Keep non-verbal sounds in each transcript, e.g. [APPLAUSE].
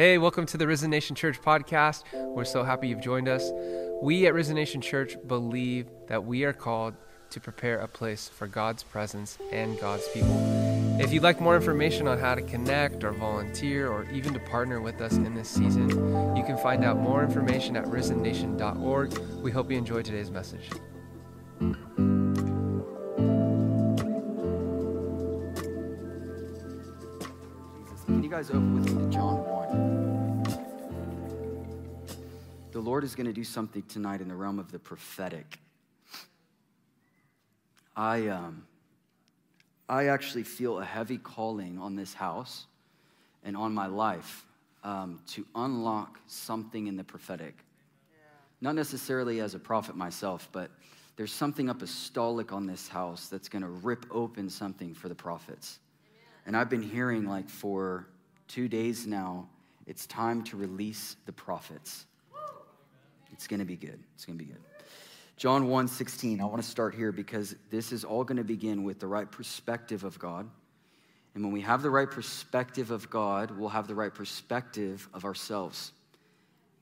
Hey, welcome to the Risen Nation Church podcast. We're so happy you've joined us. We at Risen Nation Church believe that we are called to prepare a place for God's presence and God's people. If you'd like more information on how to connect or volunteer or even to partner with us in this season, you can find out more information at risennation.org. We hope you enjoy today's message. Can you guys open with John 1? The Lord is going to do something tonight in the realm of the prophetic. I, um, I actually feel a heavy calling on this house and on my life um, to unlock something in the prophetic. Not necessarily as a prophet myself, but there's something apostolic on this house that's going to rip open something for the prophets. And I've been hearing, like, for two days now, it's time to release the prophets. It's going to be good. It's going to be good. John 1 16, I want to start here because this is all going to begin with the right perspective of God. And when we have the right perspective of God, we'll have the right perspective of ourselves.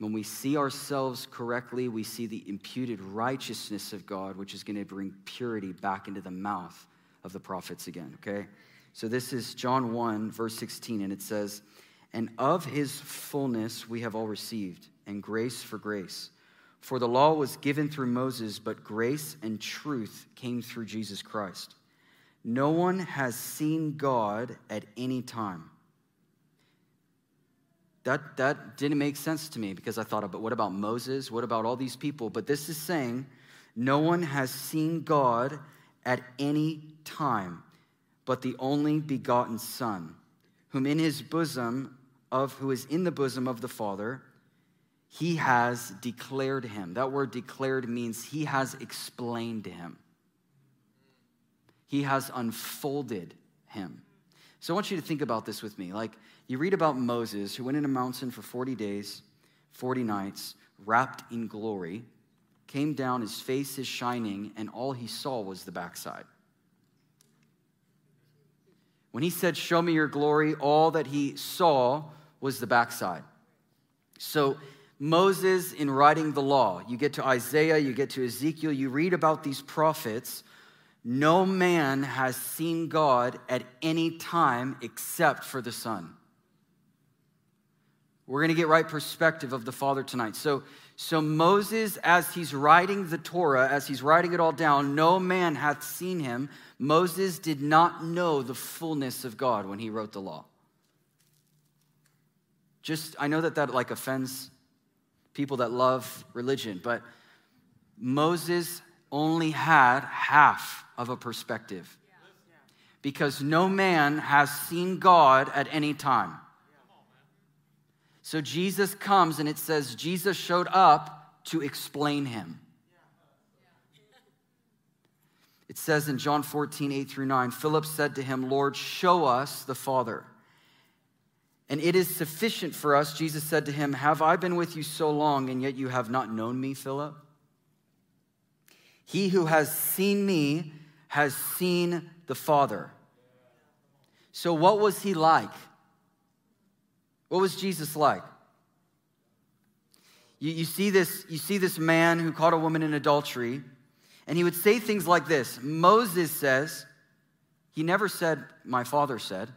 When we see ourselves correctly, we see the imputed righteousness of God, which is going to bring purity back into the mouth of the prophets again, okay? So this is John 1, verse 16, and it says, And of his fullness we have all received, and grace for grace. For the law was given through Moses, but grace and truth came through Jesus Christ. No one has seen God at any time. That, that didn't make sense to me because I thought, but what about Moses? What about all these people? But this is saying, no one has seen God at any time but the only begotten Son, whom in his bosom of who is in the bosom of the Father, he has declared him. That word declared means he has explained him. He has unfolded him. So I want you to think about this with me. Like you read about Moses who went in a mountain for 40 days, 40 nights, wrapped in glory, came down, his face is shining, and all he saw was the backside. When he said, Show me your glory, all that he saw was the backside. So, Moses, in writing the law, you get to Isaiah, you get to Ezekiel, you read about these prophets. No man has seen God at any time except for the Son. We're going to get right perspective of the Father tonight. So, so Moses, as he's writing the Torah, as he's writing it all down, no man hath seen him. Moses did not know the fullness of God when he wrote the law. Just, I know that that like offends people that love religion, but Moses only had half of a perspective because no man has seen God at any time. So Jesus comes and it says Jesus showed up to explain him. It says in John 14, 8 through 9, Philip said to him, Lord, show us the Father. And it is sufficient for us, Jesus said to him, Have I been with you so long, and yet you have not known me, Philip? He who has seen me has seen the Father. So, what was he like? What was Jesus like? You, you, see this, you see this man who caught a woman in adultery, and he would say things like this Moses says, he never said, My father said.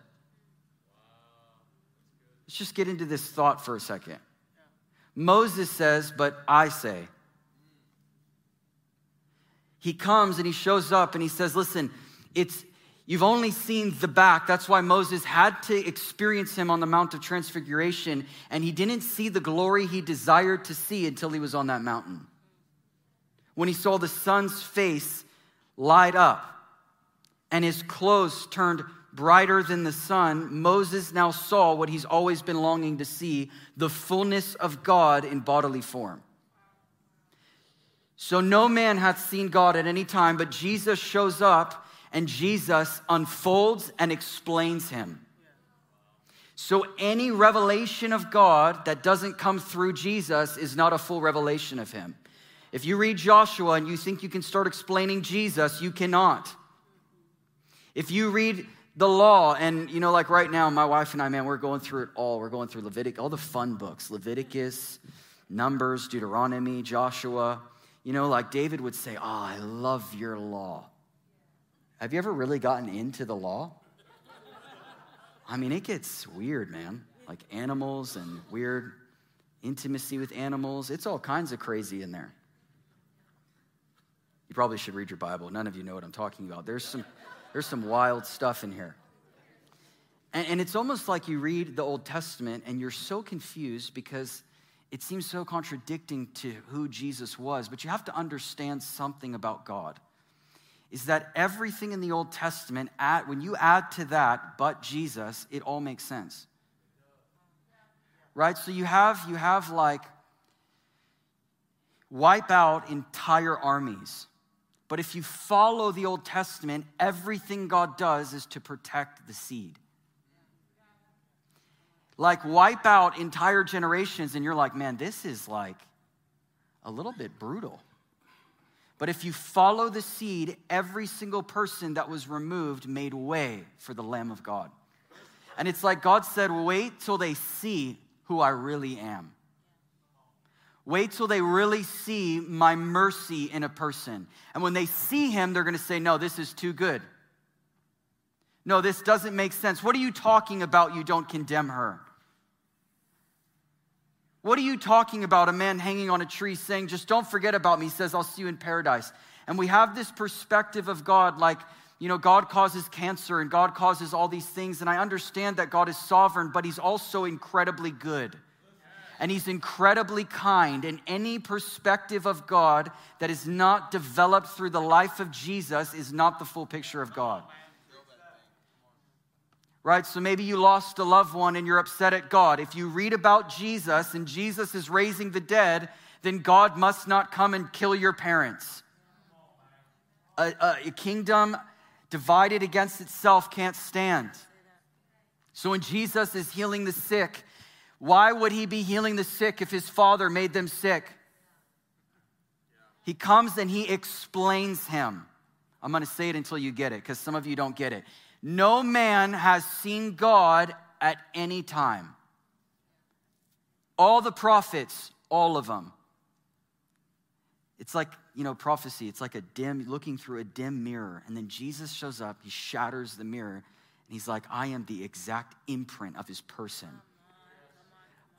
Let's just get into this thought for a second. Moses says, But I say. He comes and he shows up and he says, Listen, it's, You've only seen the back. That's why Moses had to experience him on the Mount of Transfiguration, and he didn't see the glory he desired to see until he was on that mountain. When he saw the Son's face light up and his clothes turned brighter than the sun, Moses now saw what he's always been longing to see the fullness of God in bodily form. So no man hath seen God at any time, but Jesus shows up and Jesus unfolds and explains him. So, any revelation of God that doesn't come through Jesus is not a full revelation of him. If you read Joshua and you think you can start explaining Jesus, you cannot. If you read the law. And, you know, like right now, my wife and I, man, we're going through it all. We're going through Leviticus, all the fun books Leviticus, Numbers, Deuteronomy, Joshua. You know, like David would say, Oh, I love your law. Have you ever really gotten into the law? I mean, it gets weird, man. Like animals and weird intimacy with animals. It's all kinds of crazy in there. You probably should read your Bible. None of you know what I'm talking about. There's some, there's some wild stuff in here. And, and it's almost like you read the Old Testament and you're so confused because it seems so contradicting to who Jesus was. But you have to understand something about God is that everything in the Old Testament, add, when you add to that, but Jesus, it all makes sense. Right? So you have, you have like, wipe out entire armies. But if you follow the Old Testament, everything God does is to protect the seed. Like, wipe out entire generations, and you're like, man, this is like a little bit brutal. But if you follow the seed, every single person that was removed made way for the Lamb of God. And it's like God said, wait till they see who I really am. Wait till they really see my mercy in a person. And when they see him, they're going to say, No, this is too good. No, this doesn't make sense. What are you talking about? You don't condemn her. What are you talking about? A man hanging on a tree saying, Just don't forget about me. He says, I'll see you in paradise. And we have this perspective of God like, you know, God causes cancer and God causes all these things. And I understand that God is sovereign, but He's also incredibly good. And He's incredibly kind. And any perspective of God that is not developed through the life of Jesus is not the full picture of God right? So maybe you lost a loved one and you're upset at God. If you read about Jesus and Jesus is raising the dead, then God must not come and kill your parents. A, a, a kingdom divided against itself can't stand. So when Jesus is healing the sick, why would he be healing the sick if his father made them sick? He comes and he explains him. I'm going to say it until you get it because some of you don't get it. No man has seen God at any time. All the prophets, all of them. It's like, you know, prophecy. It's like a dim, looking through a dim mirror. And then Jesus shows up, he shatters the mirror, and he's like, I am the exact imprint of his person.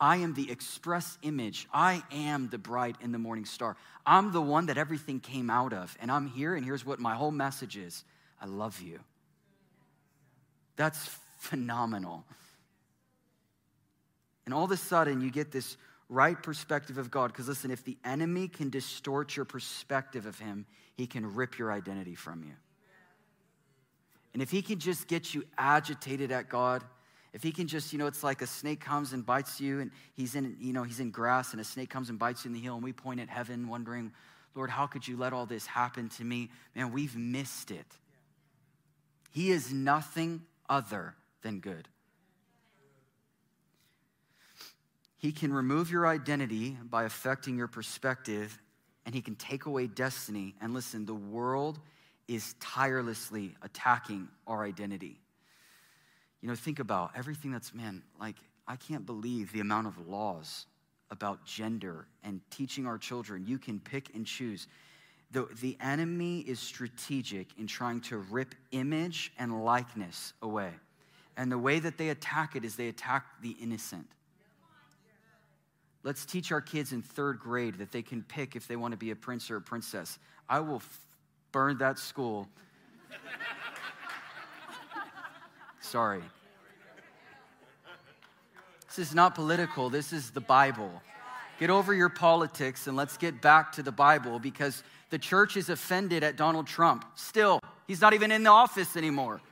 I am the express image. I am the bright in the morning star. I'm the one that everything came out of. And I'm here, and here's what my whole message is I love you. That's phenomenal. And all of a sudden, you get this right perspective of God. Because listen, if the enemy can distort your perspective of him, he can rip your identity from you. And if he can just get you agitated at God, if he can just, you know, it's like a snake comes and bites you, and he's in, you know, he's in grass, and a snake comes and bites you in the heel, and we point at heaven, wondering, Lord, how could you let all this happen to me? Man, we've missed it. He is nothing other than good. He can remove your identity by affecting your perspective, and He can take away destiny. And listen, the world is tirelessly attacking our identity. You know, think about everything that's, man, like, I can't believe the amount of laws about gender and teaching our children. You can pick and choose. The, the enemy is strategic in trying to rip image and likeness away. And the way that they attack it is they attack the innocent. Let's teach our kids in third grade that they can pick if they want to be a prince or a princess. I will f- burn that school. Sorry. This is not political, this is the Bible. Get over your politics and let's get back to the Bible because the church is offended at Donald Trump. Still, he's not even in the office anymore.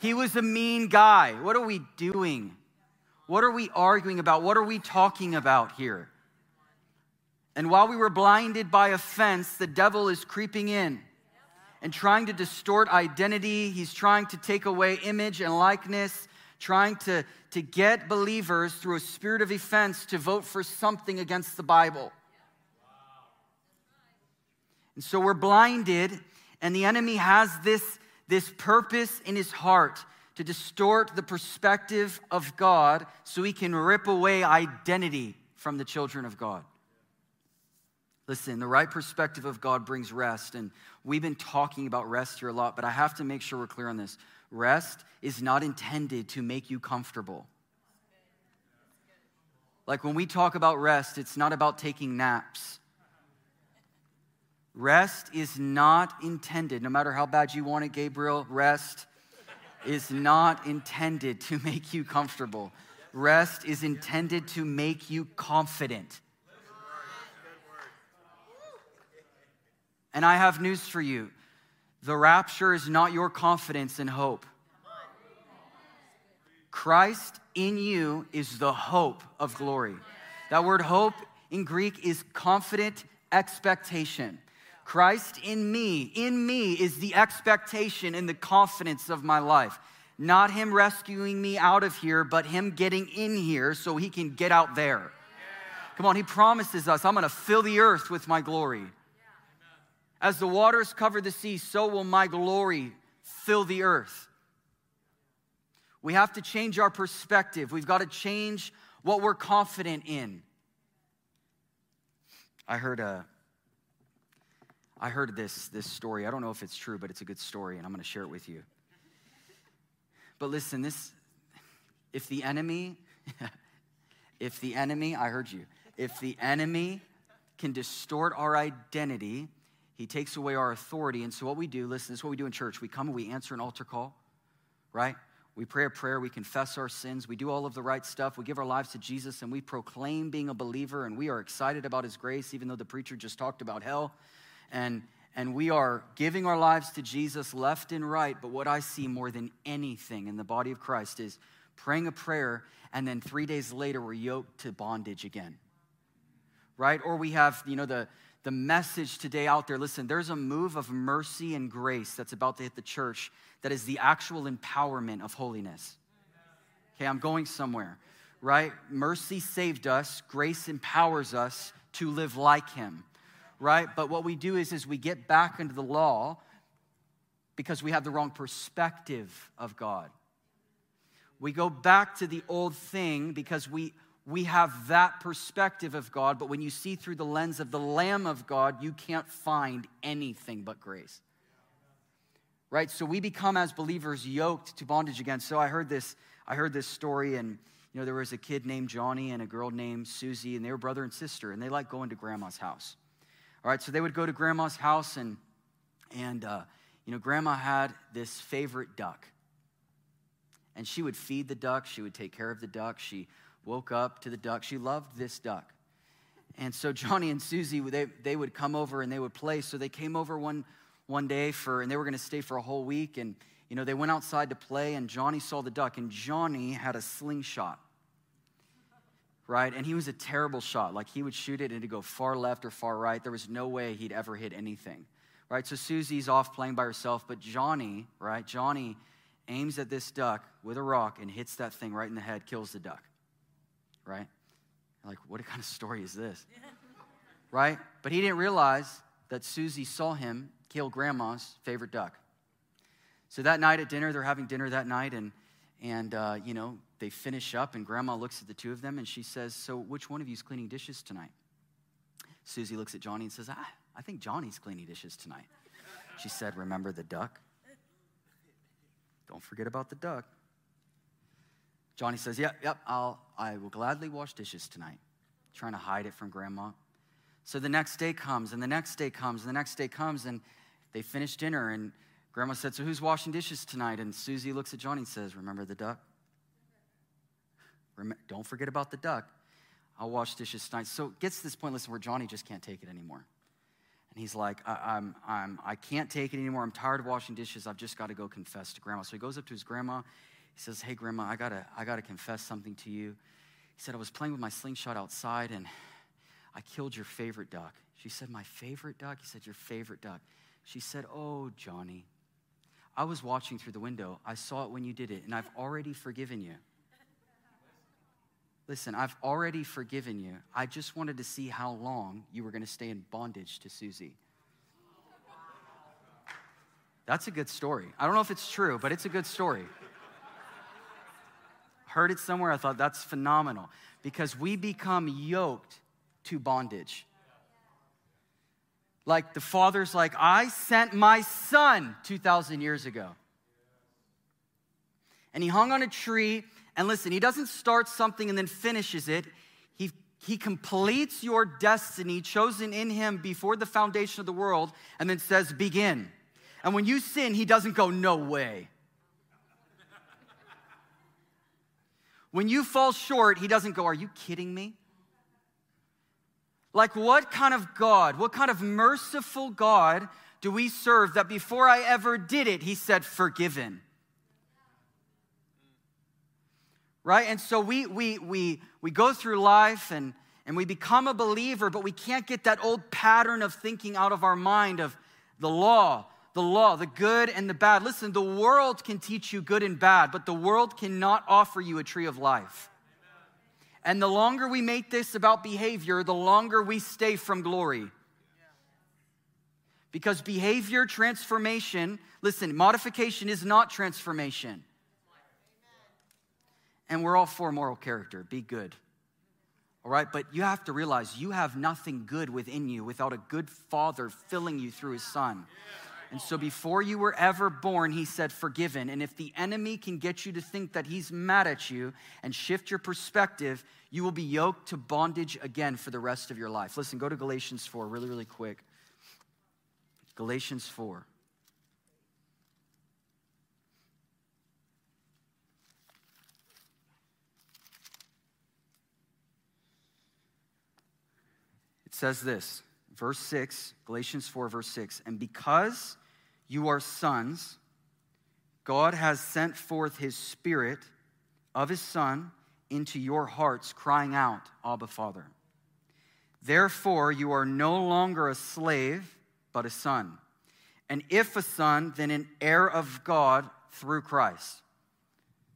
He was a mean guy. What are we doing? What are we arguing about? What are we talking about here? And while we were blinded by offense, the devil is creeping in and trying to distort identity. He's trying to take away image and likeness, trying to, to get believers through a spirit of offense to vote for something against the Bible. And so we're blinded, and the enemy has this, this purpose in his heart to distort the perspective of God so he can rip away identity from the children of God. Listen, the right perspective of God brings rest. And we've been talking about rest here a lot, but I have to make sure we're clear on this. Rest is not intended to make you comfortable. Like when we talk about rest, it's not about taking naps. Rest is not intended, no matter how bad you want it, Gabriel, rest is not intended to [LAUGHS] make you comfortable. Rest is intended to make you confident. And I have news for you the rapture is not your confidence and hope. Christ in you is the hope of glory. That word hope in Greek is confident expectation. Christ in me, in me is the expectation and the confidence of my life. Not Him rescuing me out of here, but Him getting in here so He can get out there. Come on, He promises us, I'm gonna fill the earth with my glory. As the waters cover the sea, so will my glory fill the earth. We have to change our perspective. We've got to change what we're confident in. I heard a I heard this, this story. I don't know if it's true, but it's a good story, and I'm going to share it with you. But listen, this, if the enemy, [LAUGHS] if the enemy, I heard you, if the enemy can distort our identity, he takes away our authority. And so, what we do, listen, this is what we do in church. We come and we answer an altar call, right? We pray a prayer, we confess our sins, we do all of the right stuff, we give our lives to Jesus, and we proclaim being a believer, and we are excited about his grace, even though the preacher just talked about hell. And, and we are giving our lives to Jesus left and right. But what I see more than anything in the body of Christ is praying a prayer, and then three days later, we're yoked to bondage again. Right? Or we have, you know, the the message today out there. Listen, there's a move of mercy and grace that's about to hit the church that is the actual empowerment of holiness. Okay, I'm going somewhere, right? Mercy saved us, grace empowers us to live like Him, right? But what we do is, is we get back into the law because we have the wrong perspective of God. We go back to the old thing because we we have that perspective of God, but when you see through the lens of the Lamb of God, you can't find anything but grace. Right? So we become as believers yoked to bondage again. So I heard this, I heard this story, and you know, there was a kid named Johnny and a girl named Susie, and they were brother and sister, and they liked going to grandma's house. All right, so they would go to grandma's house, and and uh, you know, grandma had this favorite duck. And she would feed the duck, she would take care of the duck, she woke up to the duck. She loved this duck. And so Johnny and Susie, they, they would come over and they would play. So they came over one, one day for, and they were going to stay for a whole week. And, you know, they went outside to play and Johnny saw the duck and Johnny had a slingshot. Right? And he was a terrible shot. Like he would shoot it and it'd go far left or far right. There was no way he'd ever hit anything. Right? So Susie's off playing by herself, but Johnny, right? Johnny aims at this duck with a rock and hits that thing right in the head, kills the duck right? like, what kind of story is this? right? But he didn't realize that Susie saw him kill grandma's favorite duck. So that night at dinner, they're having dinner that night, and, and uh, you know, they finish up, and grandma looks at the two of them, and she says, So which one of you is cleaning dishes tonight? Susie looks at Johnny and says, ah, I think Johnny's cleaning dishes tonight. She said, Remember the duck? Don't forget about the duck. Johnny says, Yep, yep, I'll, I will gladly wash dishes tonight, trying to hide it from grandma. So the next day comes, and the next day comes, and the next day comes, and they finish dinner, and grandma said, So who's washing dishes tonight? And Susie looks at Johnny and says, Remember the duck? Don't forget about the duck. I'll wash dishes tonight. So it gets to this point, listen, where Johnny just can't take it anymore. And he's like, I, I'm, I'm, I can't take it anymore. I'm tired of washing dishes. I've just got to go confess to grandma. So he goes up to his grandma he says, Hey, Grandma, I gotta, I gotta confess something to you. He said, I was playing with my slingshot outside and I killed your favorite duck. She said, My favorite duck? He said, Your favorite duck. She said, Oh, Johnny, I was watching through the window. I saw it when you did it, and I've already forgiven you. Listen, I've already forgiven you. I just wanted to see how long you were going to stay in bondage to Susie. That's a good story. I don't know if it's true, but it's a good story. Heard it somewhere. I thought that's phenomenal because we become yoked to bondage. Like the father's like, I sent my son 2,000 years ago. And he hung on a tree. And listen, he doesn't start something and then finishes it. He, he completes your destiny chosen in him before the foundation of the world and then says, Begin. And when you sin, he doesn't go, No way. When you fall short, he doesn't go, Are you kidding me? Like, what kind of God, what kind of merciful God do we serve that before I ever did it, he said, Forgiven? Right? And so we, we, we, we go through life and, and we become a believer, but we can't get that old pattern of thinking out of our mind of the law, the law, the good and the bad. Listen, the world can teach you good and bad, but the world cannot offer you a tree of life. And the longer we make this about behavior, the longer we stay from glory. Because behavior transformation, listen, modification is not transformation. And we're all for moral character. Be good. All right, but you have to realize you have nothing good within you without a good father filling you through his son. And so before you were ever born, he said, forgiven. And if the enemy can get you to think that he's mad at you and shift your perspective, you will be yoked to bondage again for the rest of your life. Listen, go to Galatians 4 really, really quick. Galatians 4. It says this verse 6, Galatians 4, verse 6. And because you are sons, God has sent forth his Spirit of his Son into your hearts, crying out, Abba, Father. Therefore, you are no longer a slave, but a son. And if a son, then an heir of God through Christ.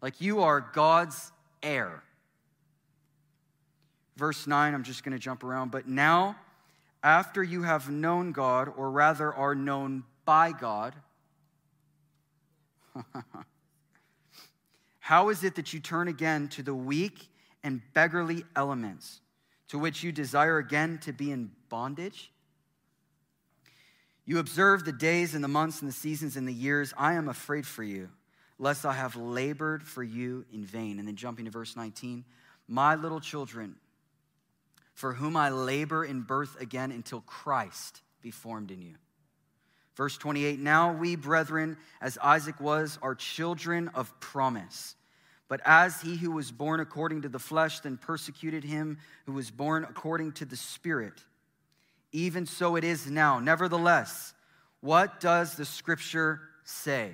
Like you are God's heir. Verse 9, I'm just going to jump around. But now, after you have known God, or rather are known by God, [LAUGHS] how is it that you turn again to the weak and beggarly elements, to which you desire again to be in bondage? You observe the days and the months and the seasons and the years. I am afraid for you, lest I have labored for you in vain. And then jumping to verse 19, my little children, for whom I labor in birth again until Christ be formed in you. Verse 28 Now we, brethren, as Isaac was, are children of promise. But as he who was born according to the flesh then persecuted him who was born according to the Spirit, even so it is now. Nevertheless, what does the scripture say?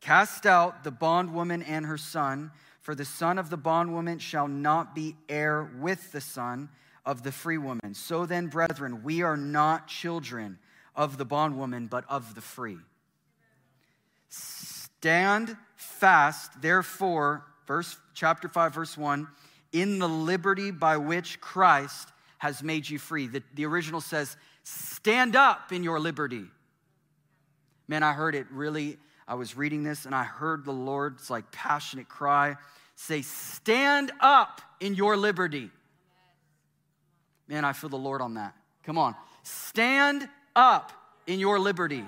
Cast out the bondwoman and her son for the son of the bondwoman shall not be heir with the son of the free woman. So then, brethren, we are not children of the bondwoman, but of the free. Stand fast, therefore, verse chapter 5, verse 1, in the liberty by which Christ has made you free. The, the original says, stand up in your liberty. Man, I heard it really I was reading this and I heard the Lord's like passionate cry say, Stand up in your liberty. Man, I feel the Lord on that. Come on. Stand up in your liberty.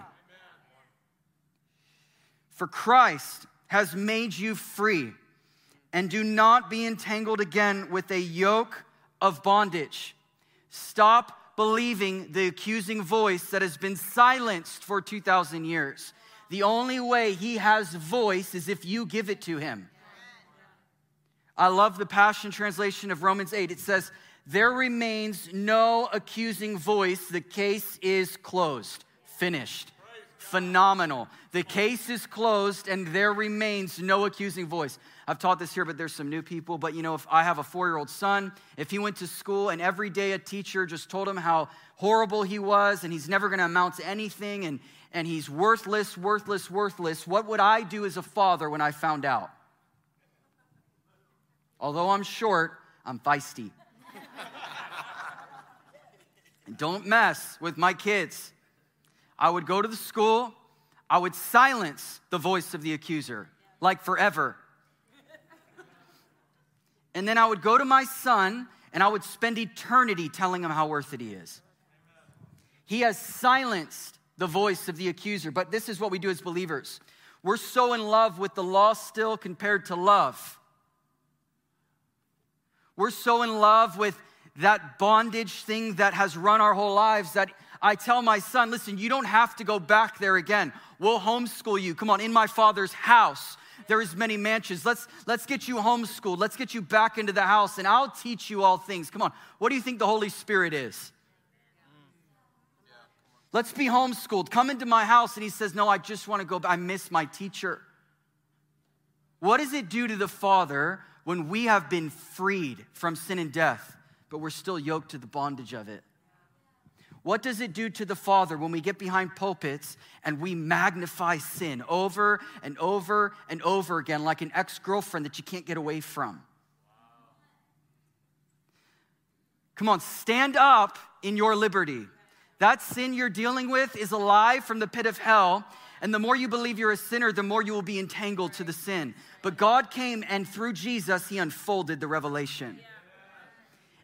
For Christ has made you free, and do not be entangled again with a yoke of bondage. Stop believing the accusing voice that has been silenced for 2,000 years. The only way he has voice is if you give it to him. I love the Passion Translation of Romans 8. It says, There remains no accusing voice. The case is closed. Finished. Phenomenal. The case is closed and there remains no accusing voice. I've taught this here, but there's some new people. But you know, if I have a four year old son, if he went to school and every day a teacher just told him how horrible he was and he's never going to amount to anything and and he's worthless, worthless, worthless, what would I do as a father when I found out? Although I'm short, I'm feisty. Don't mess with my kids. I would go to the school, I would silence the voice of the accuser, like forever. And then I would go to my son and I would spend eternity telling him how worth it he is. He has silenced the voice of the accuser. But this is what we do as believers we're so in love with the law still compared to love. We're so in love with that bondage thing that has run our whole lives that I tell my son, listen, you don't have to go back there again. We'll homeschool you. Come on, in my father's house. There is many mansions. Let's let's get you homeschooled. Let's get you back into the house and I'll teach you all things. Come on. What do you think the Holy Spirit is? Let's be homeschooled. Come into my house. And he says, No, I just want to go. I miss my teacher. What does it do to the Father when we have been freed from sin and death, but we're still yoked to the bondage of it? What does it do to the Father when we get behind pulpits and we magnify sin over and over and over again, like an ex girlfriend that you can't get away from? Come on, stand up in your liberty. That sin you're dealing with is alive from the pit of hell. And the more you believe you're a sinner, the more you will be entangled to the sin. But God came and through Jesus, He unfolded the revelation.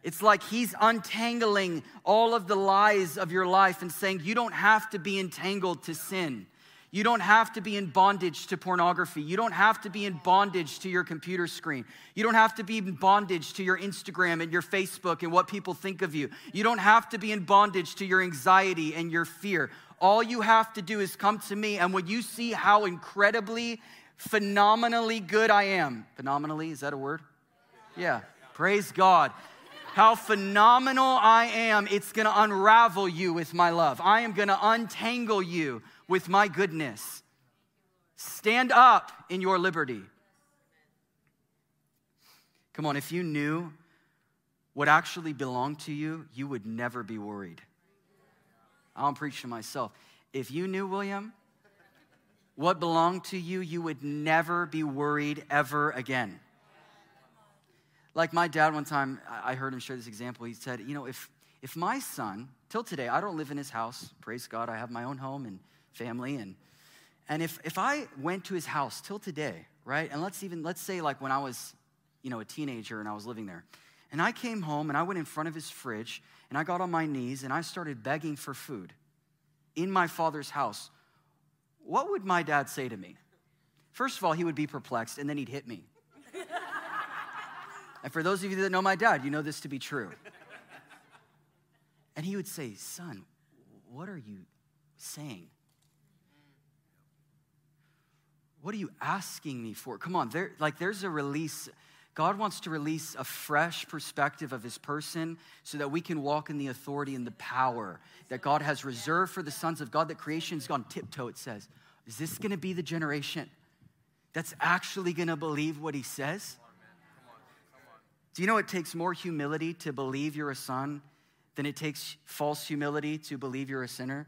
It's like He's untangling all of the lies of your life and saying, You don't have to be entangled to sin. You don't have to be in bondage to pornography. You don't have to be in bondage to your computer screen. You don't have to be in bondage to your Instagram and your Facebook and what people think of you. You don't have to be in bondage to your anxiety and your fear. All you have to do is come to me, and when you see how incredibly, phenomenally good I am, phenomenally, is that a word? Yeah, praise God how phenomenal I am, it's gonna unravel you with my love. I am gonna untangle you with my goodness. Stand up in your liberty. Come on, if you knew what actually belonged to you, you would never be worried. I don't preach to myself. If you knew, William, what belonged to you, you would never be worried ever again. Like my dad, one time, I heard him share this example. He said, You know, if, if my son, till today, I don't live in his house, praise God, I have my own home and family. And, and if, if I went to his house till today, right, and let's even, let's say like when I was, you know, a teenager and I was living there, and I came home and I went in front of his fridge and I got on my knees and I started begging for food in my father's house, what would my dad say to me? First of all, he would be perplexed and then he'd hit me. And for those of you that know my dad, you know this to be true. And he would say, Son, what are you saying? What are you asking me for? Come on, there, like there's a release. God wants to release a fresh perspective of his person so that we can walk in the authority and the power that God has reserved for the sons of God, that creation's gone tiptoe, it says. Is this gonna be the generation that's actually gonna believe what he says? Do you know it takes more humility to believe you're a son than it takes false humility to believe you're a sinner?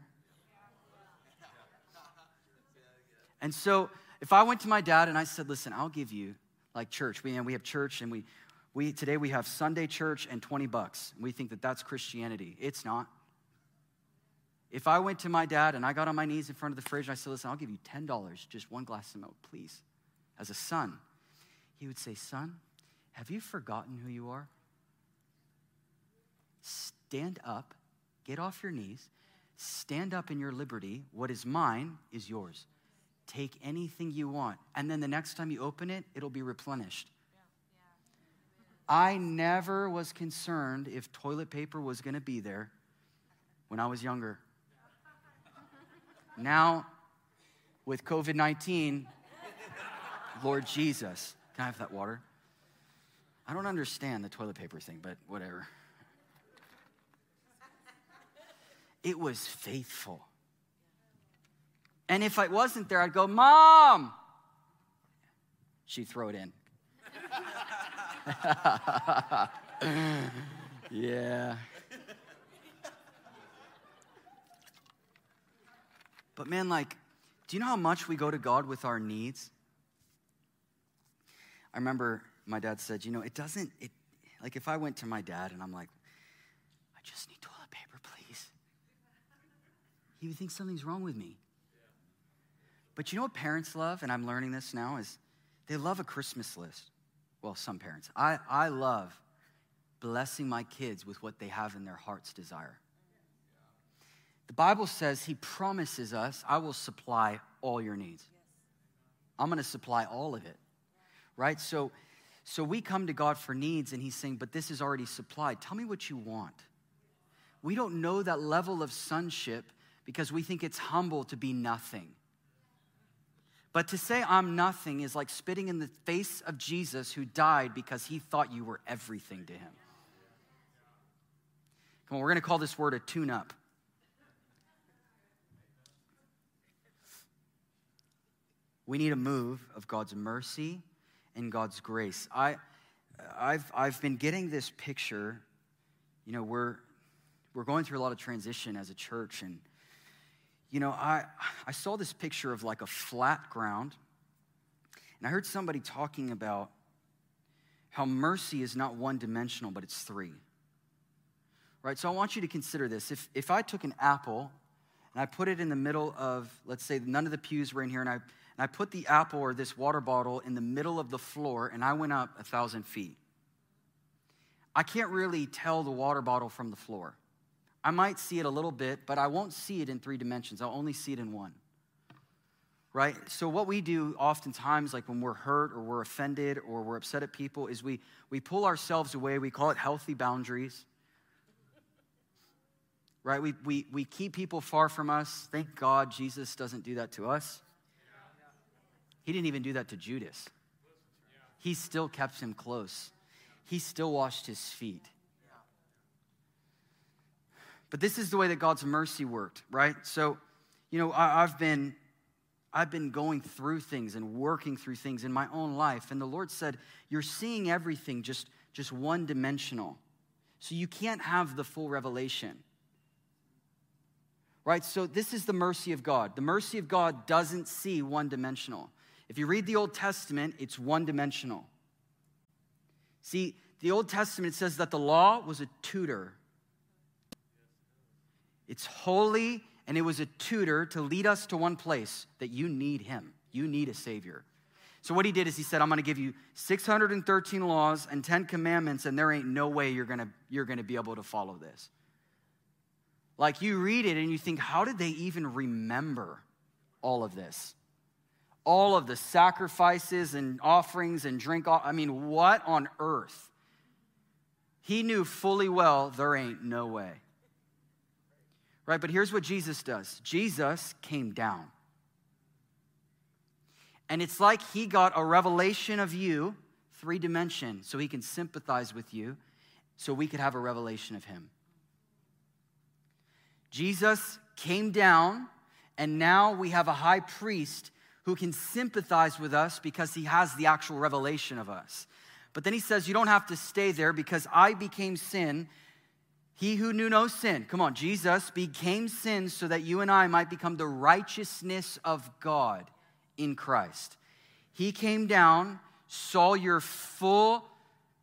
And so, if I went to my dad and I said, listen, I'll give you like church. We, and we have church and we, we, today we have Sunday church and 20 bucks. We think that that's Christianity. It's not. If I went to my dad and I got on my knees in front of the fridge and I said, listen, I'll give you $10, just one glass of milk, please, as a son, he would say, son, have you forgotten who you are? Stand up, get off your knees, stand up in your liberty. What is mine is yours. Take anything you want. And then the next time you open it, it'll be replenished. I never was concerned if toilet paper was going to be there when I was younger. Now, with COVID 19, Lord Jesus, can I have that water? I don't understand the toilet paper thing, but whatever. It was faithful. And if I wasn't there, I'd go, Mom! She'd throw it in. [LAUGHS] yeah. But man, like, do you know how much we go to God with our needs? I remember my dad said, you know, it doesn't, it, like if I went to my dad and I'm like, I just need toilet paper, please. He would think something's wrong with me. But you know what parents love, and I'm learning this now, is they love a Christmas list. Well, some parents. I, I love blessing my kids with what they have in their heart's desire. The Bible says He promises us, I will supply all your needs. I'm going to supply all of it. Right? So, so we come to God for needs, and He's saying, But this is already supplied. Tell me what you want. We don't know that level of sonship because we think it's humble to be nothing. But to say I'm nothing is like spitting in the face of Jesus who died because he thought you were everything to him. Come on, we're going to call this word a tune up. We need a move of God's mercy and God's grace. I, I've, I've been getting this picture. You know, we're, we're going through a lot of transition as a church, and you know, I, I saw this picture of like a flat ground, and I heard somebody talking about how mercy is not one dimensional, but it's three. Right? So I want you to consider this. If, if I took an apple and I put it in the middle of, let's say, none of the pews were in here, and I, and I put the apple or this water bottle in the middle of the floor, and I went up a thousand feet, I can't really tell the water bottle from the floor. I might see it a little bit, but I won't see it in three dimensions. I'll only see it in one. Right? So, what we do oftentimes, like when we're hurt or we're offended or we're upset at people, is we, we pull ourselves away. We call it healthy boundaries. Right? We, we, we keep people far from us. Thank God Jesus doesn't do that to us. He didn't even do that to Judas. He still kept him close, he still washed his feet. But this is the way that God's mercy worked, right? So, you know, I, have been I've been going through things and working through things in my own life, and the Lord said, "You're seeing everything just just one dimensional, so you can't have the full revelation." Right? So this is the mercy of God. The mercy of God doesn't see one dimensional. If you read the Old Testament, it's one dimensional. See, the Old Testament says that the law was a tutor it's holy, and it was a tutor to lead us to one place that you need Him. You need a Savior. So, what he did is he said, I'm going to give you 613 laws and 10 commandments, and there ain't no way you're going to, you're going to be able to follow this. Like, you read it and you think, how did they even remember all of this? All of the sacrifices and offerings and drink. I mean, what on earth? He knew fully well there ain't no way right? But here's what Jesus does Jesus came down. And it's like he got a revelation of you, three dimension, so he can sympathize with you, so we could have a revelation of him. Jesus came down, and now we have a high priest who can sympathize with us because he has the actual revelation of us. But then he says, You don't have to stay there because I became sin he who knew no sin, come on, Jesus became sin so that you and I might become the righteousness of God in Christ. He came down, saw your full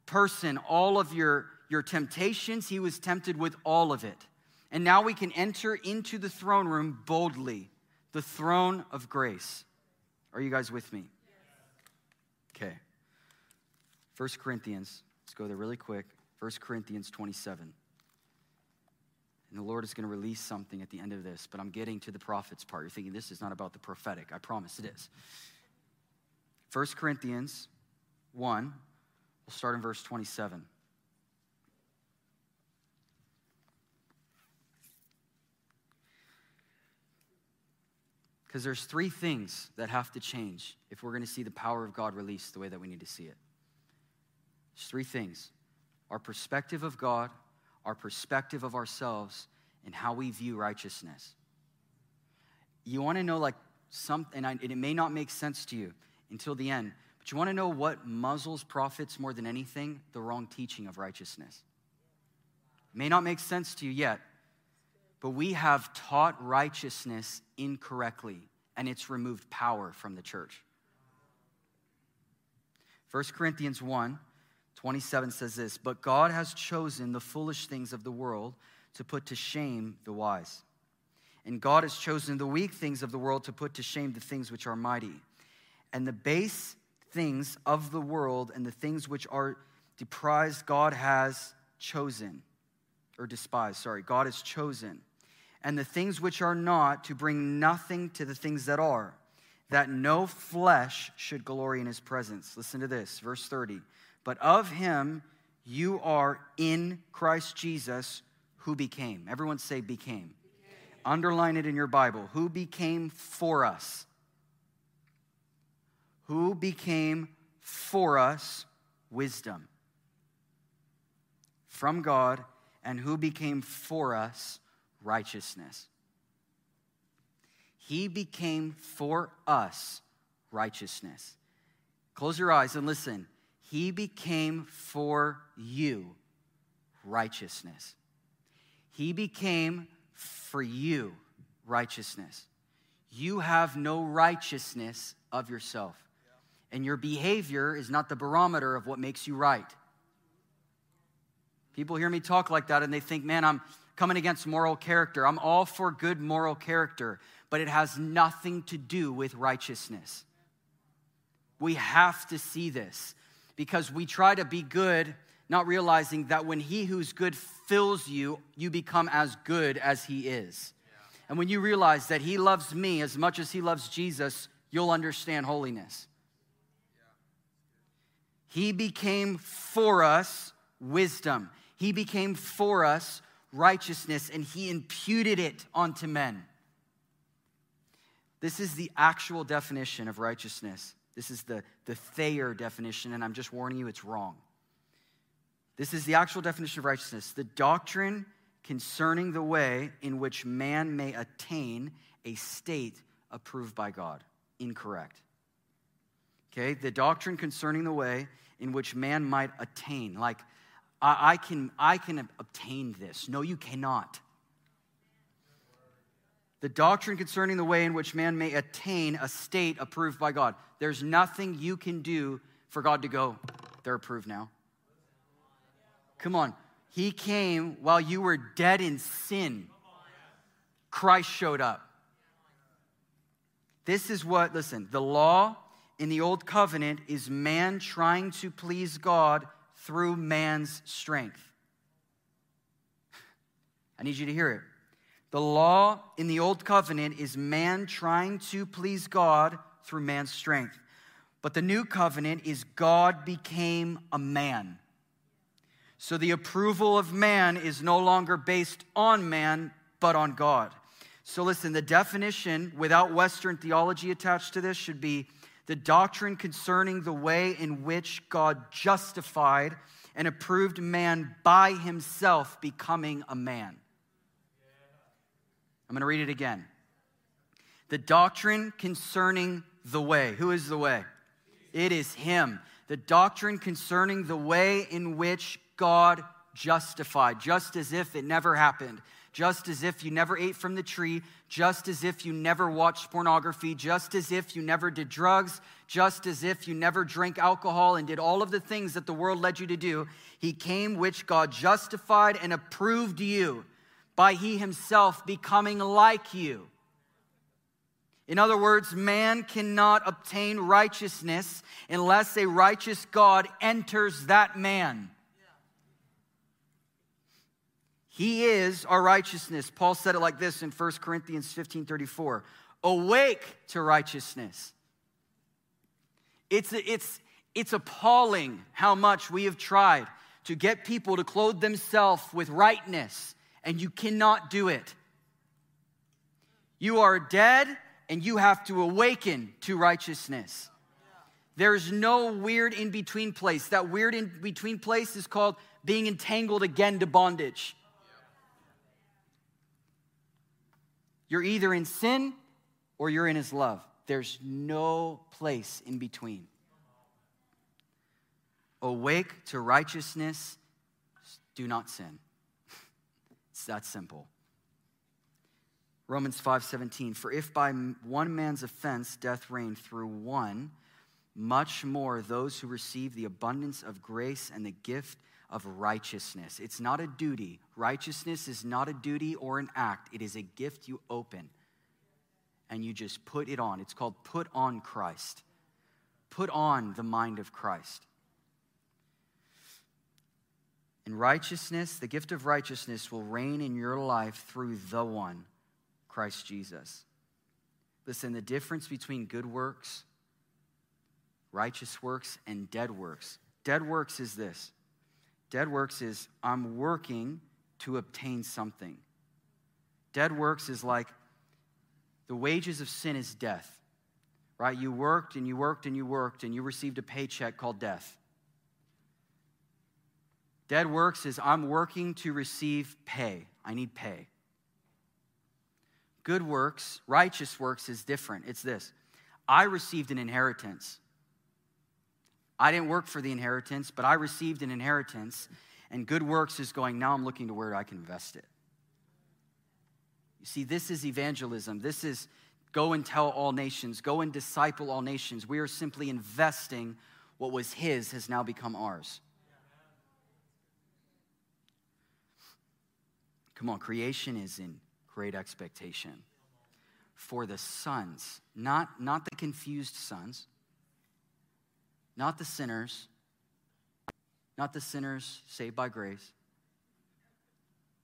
person, all of your, your temptations. He was tempted with all of it. And now we can enter into the throne room boldly, the throne of grace. Are you guys with me? Okay. First Corinthians, let's go there really quick. First Corinthians 27. And the Lord is going to release something at the end of this, but I'm getting to the prophets part. You're thinking this is not about the prophetic. I promise it is. 1 Corinthians 1, we'll start in verse 27. Because there's three things that have to change if we're going to see the power of God released the way that we need to see it. There's three things our perspective of God, our perspective of ourselves and how we view righteousness. You want to know, like, something, and, it may not make sense to you until the end, but you want to know what muzzles prophets more than anything? The wrong teaching of righteousness. It may not make sense to you yet, but we have taught righteousness incorrectly, and it's removed power from the church. 1 Corinthians 1 27 says this But God has chosen the foolish things of the world to put to shame the wise. And God has chosen the weak things of the world to put to shame the things which are mighty. And the base things of the world and the things which are deprived, God has chosen, or despised, sorry, God has chosen. And the things which are not to bring nothing to the things that are, that no flesh should glory in his presence. Listen to this, verse 30. But of him you are in Christ Jesus, who became. Everyone say, became. became. Underline it in your Bible. Who became for us? Who became for us wisdom from God, and who became for us righteousness. He became for us righteousness. Close your eyes and listen. He became for you righteousness. He became for you righteousness. You have no righteousness of yourself. And your behavior is not the barometer of what makes you right. People hear me talk like that and they think, man, I'm coming against moral character. I'm all for good moral character, but it has nothing to do with righteousness. We have to see this because we try to be good, not realizing that when He who's good fills you, you become as good as He is. And when you realize that He loves me as much as He loves Jesus, you'll understand holiness. He became for us wisdom. He became for us righteousness and he imputed it onto men. This is the actual definition of righteousness. This is the, the Thayer definition, and I'm just warning you it's wrong. This is the actual definition of righteousness the doctrine concerning the way in which man may attain a state approved by God. Incorrect. Okay, the doctrine concerning the way in which man might attain, like I, I, can, I can obtain this. No, you cannot. The doctrine concerning the way in which man may attain a state approved by God. There's nothing you can do for God to go, they're approved now. Come on. He came while you were dead in sin. Christ showed up. This is what, listen, the law in the old covenant is man trying to please God through man's strength. I need you to hear it. The law in the old covenant is man trying to please God through man's strength. But the new covenant is God became a man. So the approval of man is no longer based on man, but on God. So listen, the definition without Western theology attached to this should be the doctrine concerning the way in which God justified and approved man by himself becoming a man. I'm going to read it again. The doctrine concerning the way. Who is the way? It is Him. The doctrine concerning the way in which God justified, just as if it never happened just as if you never ate from the tree, just as if you never watched pornography, just as if you never did drugs, just as if you never drank alcohol and did all of the things that the world led you to do. He came, which God justified and approved you by He Himself becoming like you. In other words, man cannot obtain righteousness unless a righteous God enters that man. He is our righteousness. Paul said it like this in 1 Corinthians 15 34. Awake to righteousness. It's, it's, it's appalling how much we have tried to get people to clothe themselves with rightness, and you cannot do it. You are dead, and you have to awaken to righteousness. There's no weird in between place. That weird in between place is called being entangled again to bondage. You're either in sin or you're in his love. There's no place in between. Awake to righteousness, do not sin. [LAUGHS] It's that simple. Romans 5:17 For if by one man's offense death reigned through one much more those who receive the abundance of grace and the gift of righteousness. It's not a duty. Righteousness is not a duty or an act, it is a gift you open and you just put it on. It's called put on Christ. Put on the mind of Christ. In righteousness, the gift of righteousness will reign in your life through the one, Christ Jesus. Listen, the difference between good works, righteous works, and dead works. Dead works is this dead works is I'm working to obtain something. Dead works is like the wages of sin is death, right? You worked and you worked and you worked and you received a paycheck called death. Dead works is I'm working to receive pay. I need pay. Good works, righteous works is different. It's this I received an inheritance. I didn't work for the inheritance, but I received an inheritance. And good works is going, now I'm looking to where I can invest it. You see, this is evangelism. This is go and tell all nations, go and disciple all nations. We are simply investing what was His has now become ours. Come on, creation is in great expectation for the sons, not, not the confused sons, not the sinners, not the sinners saved by grace.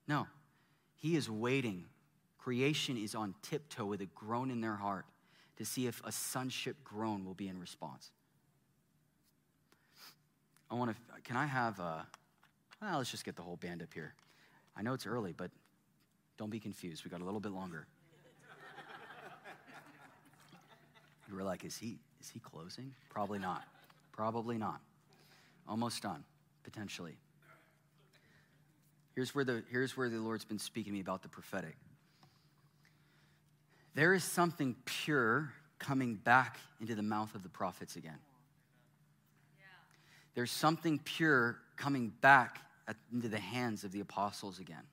No, he is waiting Creation is on tiptoe with a groan in their heart to see if a sonship groan will be in response. I want to, can I have a, well, let's just get the whole band up here. I know it's early, but don't be confused. We got a little bit longer. [LAUGHS] you were like, is he, is he closing? Probably not. Probably not. Almost done, potentially. Here's where the, here's where the Lord's been speaking to me about the prophetic. There is something pure coming back into the mouth of the prophets again. There's something pure coming back at, into the hands of the apostles again.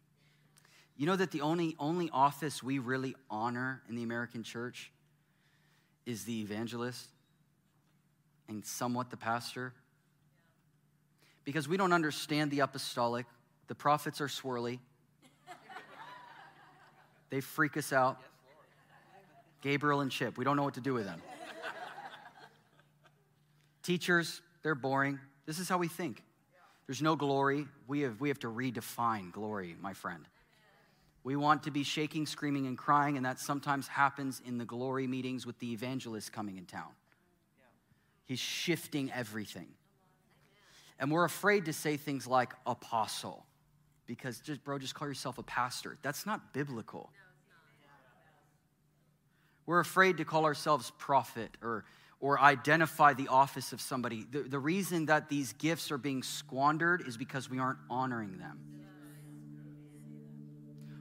You know that the only, only office we really honor in the American church is the evangelist and somewhat the pastor? Because we don't understand the apostolic. The prophets are swirly, they freak us out. Gabriel and Chip. We don't know what to do with them. Teachers, they're boring. This is how we think. There's no glory. We have, we have to redefine glory, my friend. We want to be shaking, screaming, and crying, and that sometimes happens in the glory meetings with the evangelist coming in town. He's shifting everything. And we're afraid to say things like apostle because just, bro, just call yourself a pastor. That's not biblical. We're afraid to call ourselves prophet or, or identify the office of somebody. The, the reason that these gifts are being squandered is because we aren't honoring them.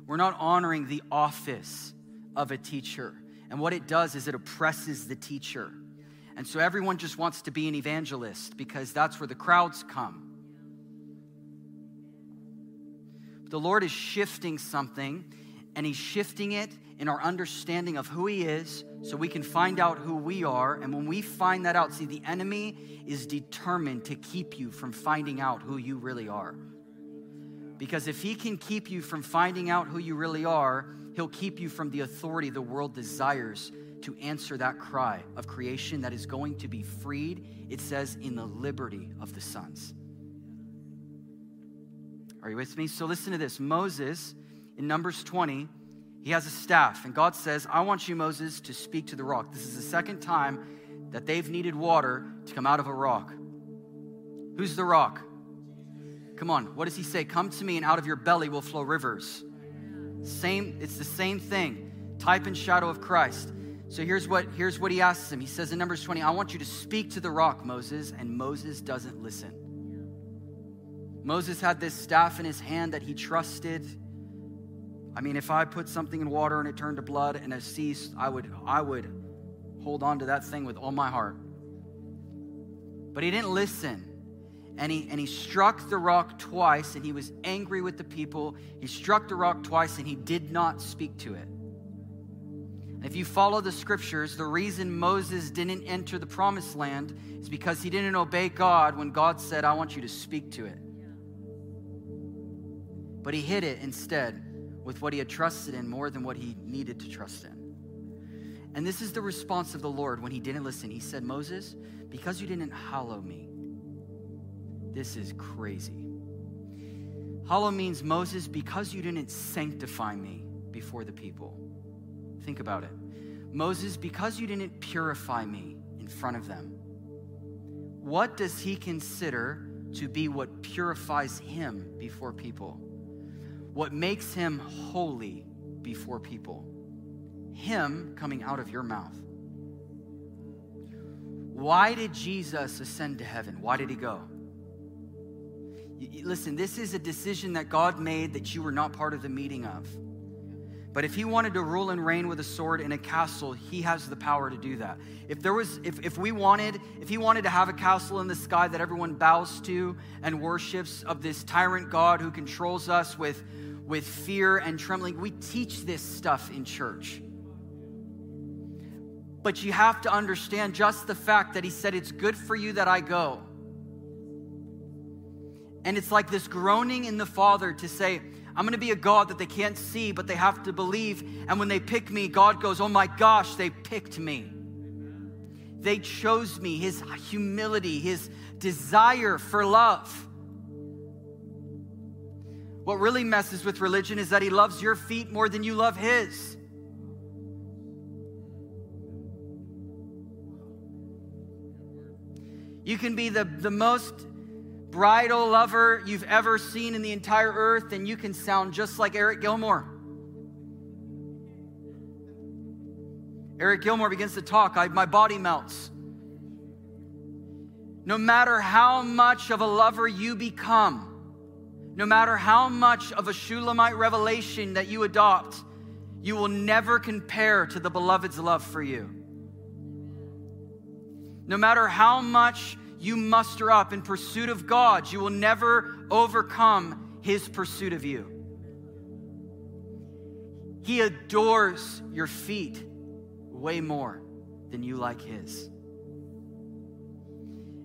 We're not honoring the office of a teacher. And what it does is it oppresses the teacher. And so everyone just wants to be an evangelist because that's where the crowds come. But The Lord is shifting something, and He's shifting it in our understanding of who He is so we can find out who we are. And when we find that out, see, the enemy is determined to keep you from finding out who you really are. Because if he can keep you from finding out who you really are, he'll keep you from the authority the world desires to answer that cry of creation that is going to be freed, it says, in the liberty of the sons. Are you with me? So listen to this. Moses in Numbers 20 he has a staff, and God says, I want you, Moses, to speak to the rock. This is the second time that they've needed water to come out of a rock. Who's the rock? Come on, what does he say? Come to me, and out of your belly will flow rivers. Same, it's the same thing. Type and shadow of Christ. So here's what here's what he asks him. He says in Numbers 20, I want you to speak to the rock, Moses, and Moses doesn't listen. Moses had this staff in his hand that he trusted I mean, if I put something in water and it turned to blood and it ceased, I would, I would hold on to that thing with all my heart. But he didn't listen. And he, and he struck the rock twice and he was angry with the people. He struck the rock twice and he did not speak to it. If you follow the scriptures, the reason Moses didn't enter the promised land is because he didn't obey God when God said, I want you to speak to it. but he hid it instead with what he had trusted in more than what he needed to trust in. And this is the response of the Lord when he didn't listen. He said, Moses, because you didn't hallow me, this is crazy. Hallow means, Moses, because you didn't sanctify me before the people. Think about it. Moses, because you didn't purify me in front of them, what does he consider to be what purifies him before people? What makes him holy before people? Him coming out of your mouth. Why did Jesus ascend to heaven? Why did he go? Listen, this is a decision that God made that you were not part of the meeting of. But if he wanted to rule and reign with a sword in a castle, he has the power to do that. If there was, if, if we wanted, if he wanted to have a castle in the sky that everyone bows to and worships of this tyrant God who controls us with, with fear and trembling, we teach this stuff in church. But you have to understand just the fact that he said, It's good for you that I go. And it's like this groaning in the Father to say, I'm going to be a God that they can't see, but they have to believe. And when they pick me, God goes, Oh my gosh, they picked me. They chose me. His humility, his desire for love. What really messes with religion is that he loves your feet more than you love his. You can be the, the most bridal lover you've ever seen in the entire earth, and you can sound just like Eric Gilmour. Eric Gilmour begins to talk, I, my body melts. No matter how much of a lover you become, no matter how much of a Shulamite revelation that you adopt, you will never compare to the beloved's love for you. No matter how much you muster up in pursuit of God, you will never overcome his pursuit of you. He adores your feet way more than you like his.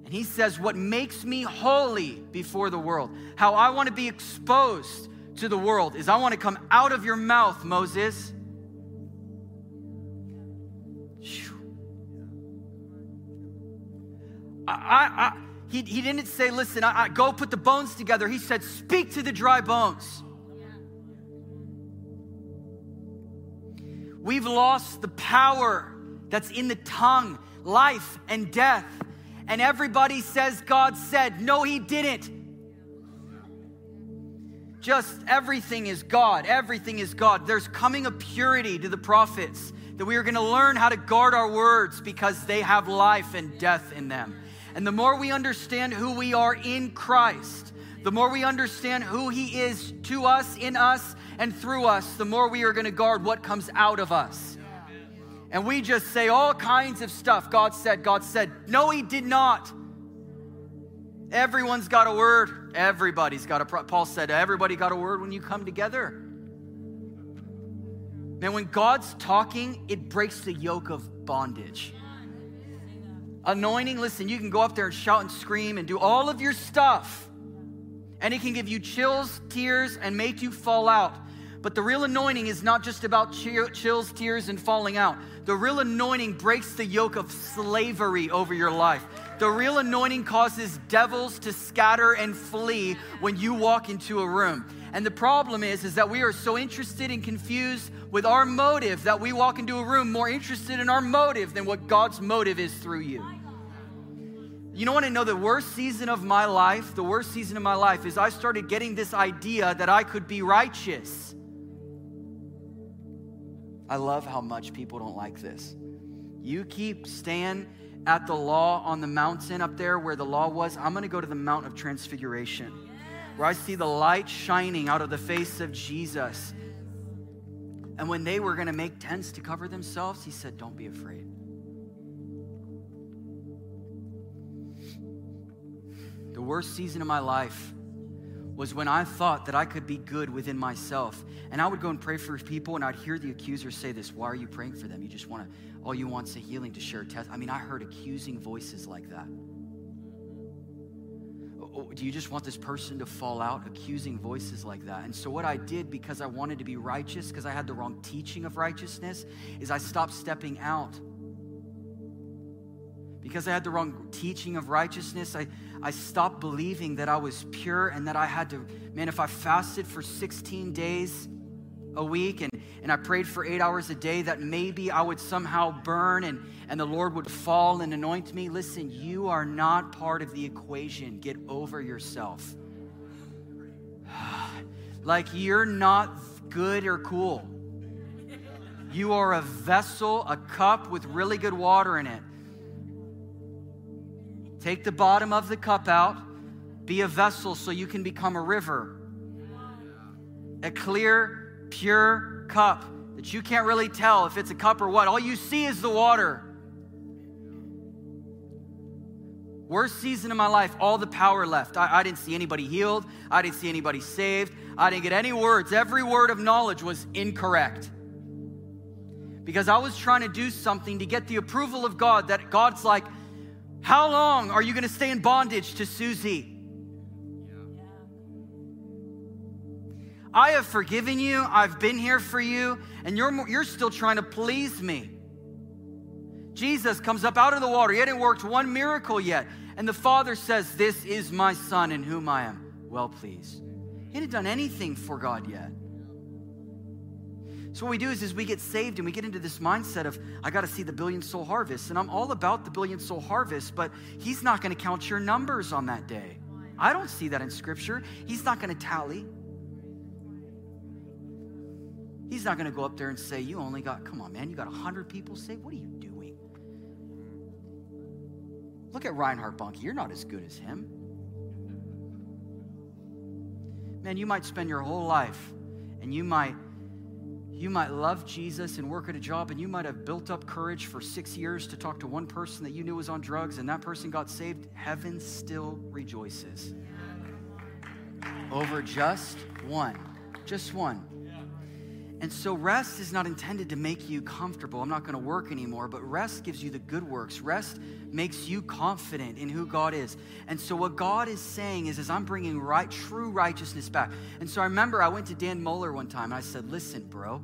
And he says, What makes me holy before the world, how I want to be exposed to the world, is I want to come out of your mouth, Moses. I, I, he, he didn't say, listen, I, I, go put the bones together. He said, speak to the dry bones. We've lost the power that's in the tongue, life and death. And everybody says God said. No, He didn't. Just everything is God. Everything is God. There's coming a purity to the prophets that we are going to learn how to guard our words because they have life and death in them. And the more we understand who we are in Christ, the more we understand who He is to us, in us, and through us, the more we are going to guard what comes out of us. And we just say all kinds of stuff. God said, God said. No, He did not. Everyone's got a word. Everybody's got a. Paul said, everybody got a word when you come together. Man, when God's talking, it breaks the yoke of bondage. Anointing, listen, you can go up there and shout and scream and do all of your stuff. And it can give you chills, tears, and make you fall out. But the real anointing is not just about chills, tears, and falling out. The real anointing breaks the yoke of slavery over your life. The real anointing causes devils to scatter and flee when you walk into a room. And the problem is, is that we are so interested and confused with our motive that we walk into a room more interested in our motive than what God's motive is through you. You know what I know? The worst season of my life, the worst season of my life is I started getting this idea that I could be righteous. I love how much people don't like this. You keep staying at the law on the mountain up there where the law was. I'm going to go to the Mount of Transfiguration where I see the light shining out of the face of Jesus. And when they were going to make tents to cover themselves, he said, Don't be afraid. The worst season of my life was when I thought that I could be good within myself. And I would go and pray for people, and I'd hear the accuser say this Why are you praying for them? You just want to, all you want is a healing to share test. I mean, I heard accusing voices like that. Oh, do you just want this person to fall out? Accusing voices like that. And so, what I did because I wanted to be righteous, because I had the wrong teaching of righteousness, is I stopped stepping out. Because I had the wrong teaching of righteousness, I, I stopped believing that I was pure and that I had to, man, if I fasted for 16 days a week and and I prayed for eight hours a day that maybe I would somehow burn and, and the Lord would fall and anoint me. Listen, you are not part of the equation. Get over yourself. [SIGHS] like you're not good or cool. You are a vessel, a cup with really good water in it. Take the bottom of the cup out, be a vessel so you can become a river. A clear, pure cup that you can't really tell if it's a cup or what. All you see is the water. Worst season of my life, all the power left. I, I, didn't see anybody healed. I didn't see anybody saved. I didn't get any words. Every word of knowledge was incorrect. Because I was trying to do something to get the approval of God that God's like, How long are you going to stay in bondage to Susie? I have forgiven you, I've been here for you, and you're, you're still trying to please me. Jesus comes up out of the water. He hadn't worked one miracle yet. And the Father says, This is my Son in whom I am well pleased. He hadn't done anything for God yet. So what we do is, is we get saved and we get into this mindset of I got to see the billion soul harvest, and I'm all about the billion soul harvest, but He's not going to count your numbers on that day. I don't see that in Scripture. He's not going to tally. He's not going to go up there and say, You only got, come on, man, you got 100 people saved? What are you doing? Look at Reinhard Bonnke. You're not as good as him. Man, you might spend your whole life and you might you might love Jesus and work at a job, and you might have built up courage for six years to talk to one person that you knew was on drugs, and that person got saved. Heaven still rejoices over just one. Just one. And so rest is not intended to make you comfortable. I'm not going to work anymore, but rest gives you the good works. Rest makes you confident in who God is. And so what God is saying is, is I'm bringing right, true righteousness back. And so I remember I went to Dan Mohler one time and I said, listen, bro.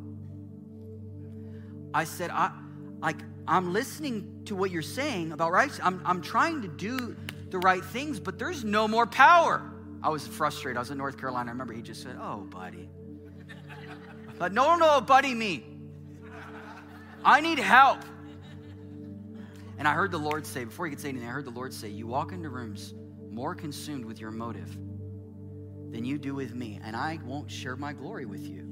I said, I, like, I'm listening to what you're saying about righteousness. I'm, I'm trying to do the right things, but there's no more power. I was frustrated. I was in North Carolina. I remember he just said, oh, buddy. But no, no, buddy, me. I need help. And I heard the Lord say, before he could say anything, I heard the Lord say, You walk into rooms more consumed with your motive than you do with me, and I won't share my glory with you.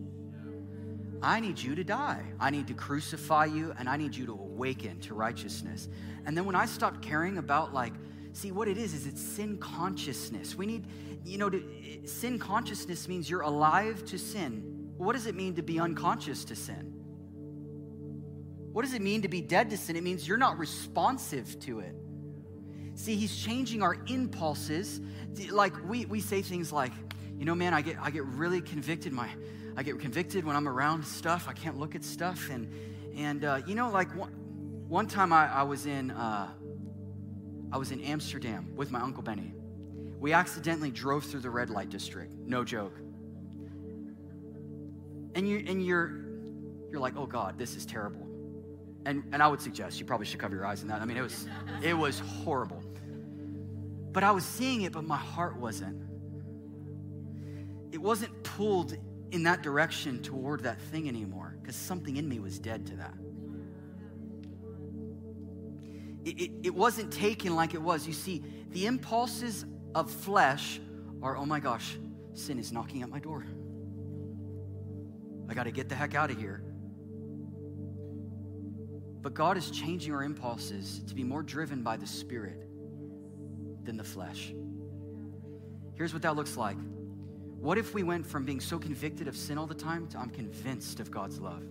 I need you to die. I need to crucify you, and I need you to awaken to righteousness. And then when I stopped caring about, like, see, what it is, is it's sin consciousness. We need, you know, to, sin consciousness means you're alive to sin what does it mean to be unconscious to sin? What does it mean to be dead to sin? It means you're not responsive to it. See, he's changing our impulses. Like we, we say things like, you know, man, I get I get really convicted. My I get convicted when I'm around stuff. I can't look at stuff. And and uh, you know, like one, one time I, I was in uh, I was in Amsterdam with my uncle Benny. We accidentally drove through the red light district. No joke and you and you're you're like, oh God, this is terrible. And and I would suggest you probably should cover your eyes in that. I mean, it was it was horrible. But I was seeing it, but my heart wasn't. It wasn't pulled in that direction toward that thing anymore because something in me was dead to that. It, it, it, wasn't taken like it was. You see, the impulses of flesh are, oh my gosh, sin is knocking at my door. I got to get the heck out of here. But God is changing our impulses to be more driven by the Spirit than the flesh. Here's what that looks like. What if we went from being so convicted of sin all the time to I'm convinced of God's love?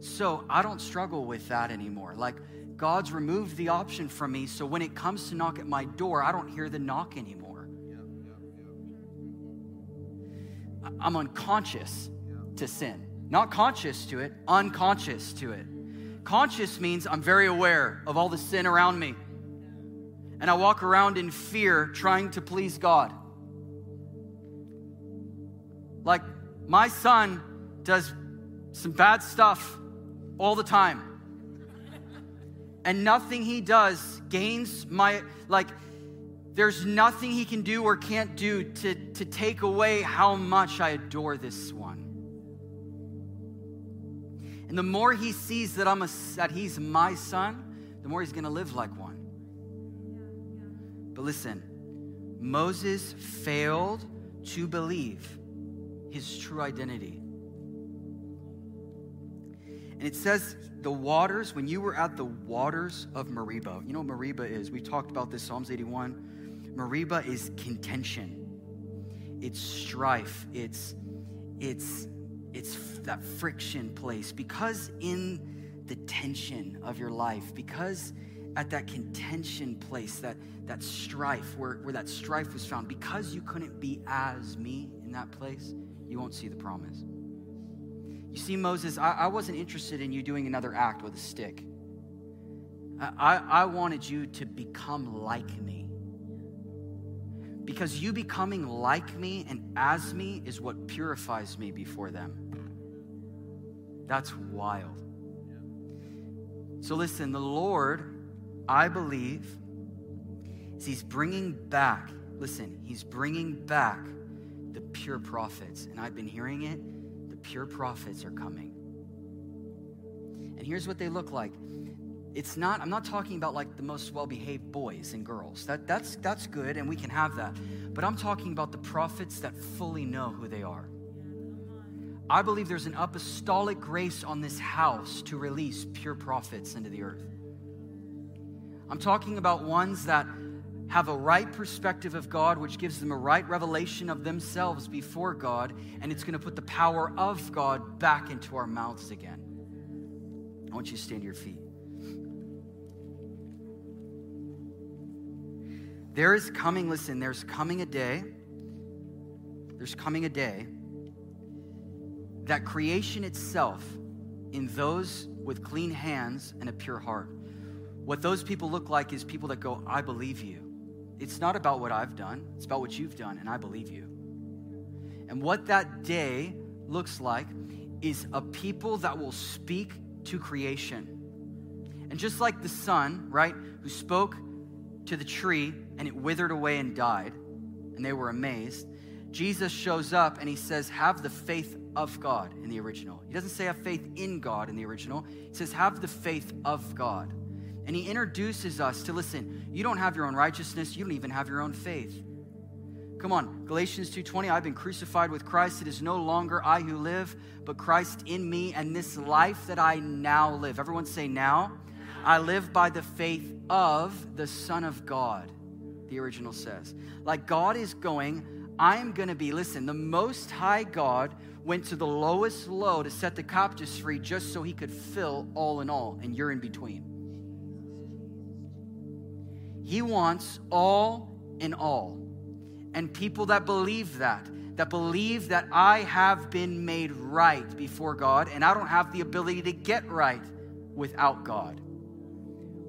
So I don't struggle with that anymore. Like, God's removed the option from me, so when it comes to knock at my door, I don't hear the knock anymore. I'm unconscious to sin. Not conscious to it, unconscious to it. Conscious means I'm very aware of all the sin around me. and I walk around in fear trying to please God. Like, my son does some bad stuff all the time. And nothing he does gains my, like, there's nothing he can do or can't do to, to take away how much I adore this one. And the more he sees that, I'm a, that he's my son, the more he's going to live like one. But listen, Moses failed to believe his true identity. And it says the waters, when you were at the waters of Meribah, you know what Meribah is? We talked about this, Psalms 81. Meribah is contention, it's strife, it's, it's, it's that friction place. Because in the tension of your life, because at that contention place, that, that strife, where, where that strife was found, because you couldn't be as me in that place, you won't see the promise. You see, Moses, I, I wasn't interested in you doing another act with a stick. I, I wanted you to become like me. Because you becoming like me and as me is what purifies me before them. That's wild. So, listen, the Lord, I believe, is He's bringing back, listen, He's bringing back the pure prophets. And I've been hearing it the pure prophets are coming. And here's what they look like. It's not, I'm not talking about like the most well behaved boys and girls. That, that's, that's good, and we can have that. But I'm talking about the prophets that fully know who they are. I believe there's an apostolic grace on this house to release pure prophets into the earth. I'm talking about ones that have a right perspective of God, which gives them a right revelation of themselves before God, and it's going to put the power of God back into our mouths again. I want you to stand to your feet. There is coming, listen, there's coming a day, there's coming a day that creation itself, in those with clean hands and a pure heart, what those people look like is people that go, I believe you. It's not about what I've done, it's about what you've done, and I believe you. And what that day looks like is a people that will speak to creation. And just like the Son, right, who spoke to the tree and it withered away and died, and they were amazed, Jesus shows up and he says, Have the faith of God in the original. He doesn't say have faith in God in the original, he says, Have the faith of God. And he introduces us to listen, you don't have your own righteousness, you don't even have your own faith. Come on, Galatians 2:20, I've been crucified with Christ. It is no longer I who live, but Christ in me and this life that I now live. Everyone say now. I live by the faith of the Son of God. The original says. Like God is going, I am going to be, listen, the most high God went to the lowest low to set the captives free just so he could fill all in all, and you're in between. He wants all in all. And people that believe that, that believe that I have been made right before God and I don't have the ability to get right without God.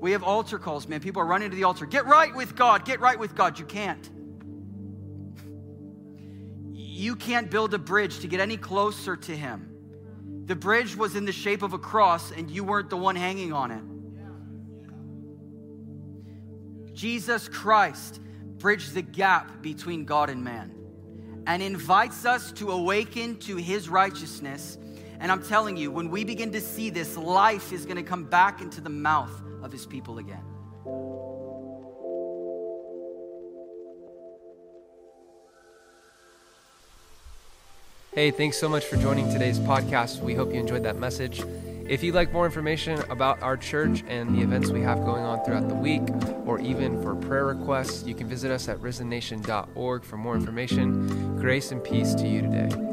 We have altar calls, man. People are running to the altar. Get right with God. Get right with God. You can't. You can't build a bridge to get any closer to Him. The bridge was in the shape of a cross, and you weren't the one hanging on it. Jesus Christ bridged the gap between God and man and invites us to awaken to his righteousness. And I'm telling you, when we begin to see this, life is going to come back into the mouth of his people again. Hey, thanks so much for joining today's podcast. We hope you enjoyed that message. If you'd like more information about our church and the events we have going on throughout the week, or even for prayer requests, you can visit us at risennation.org for more information. Grace and peace to you today.